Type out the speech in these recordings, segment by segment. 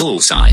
Bullseye.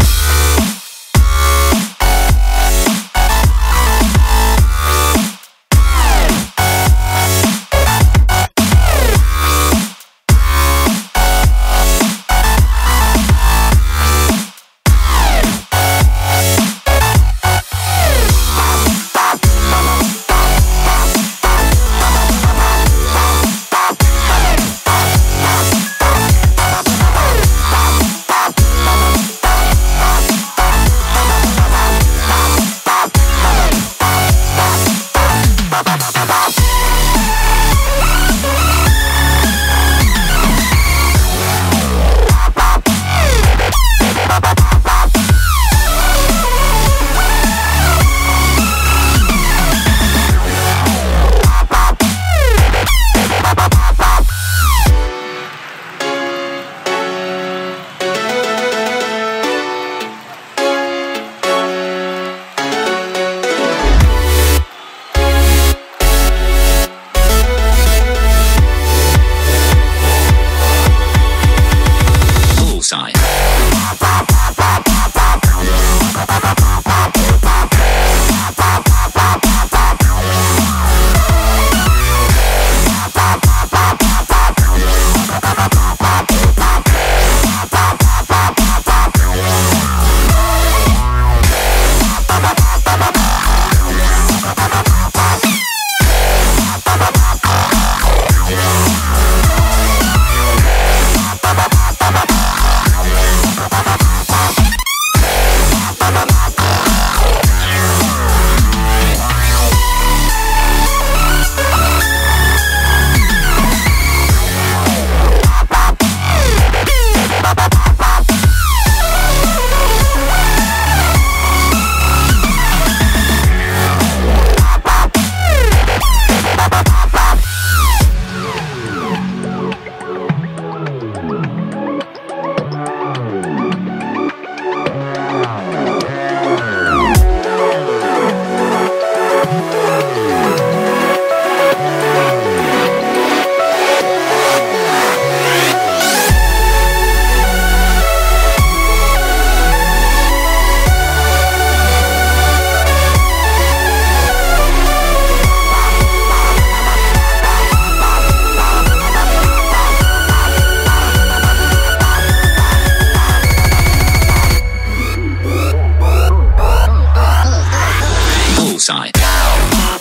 side.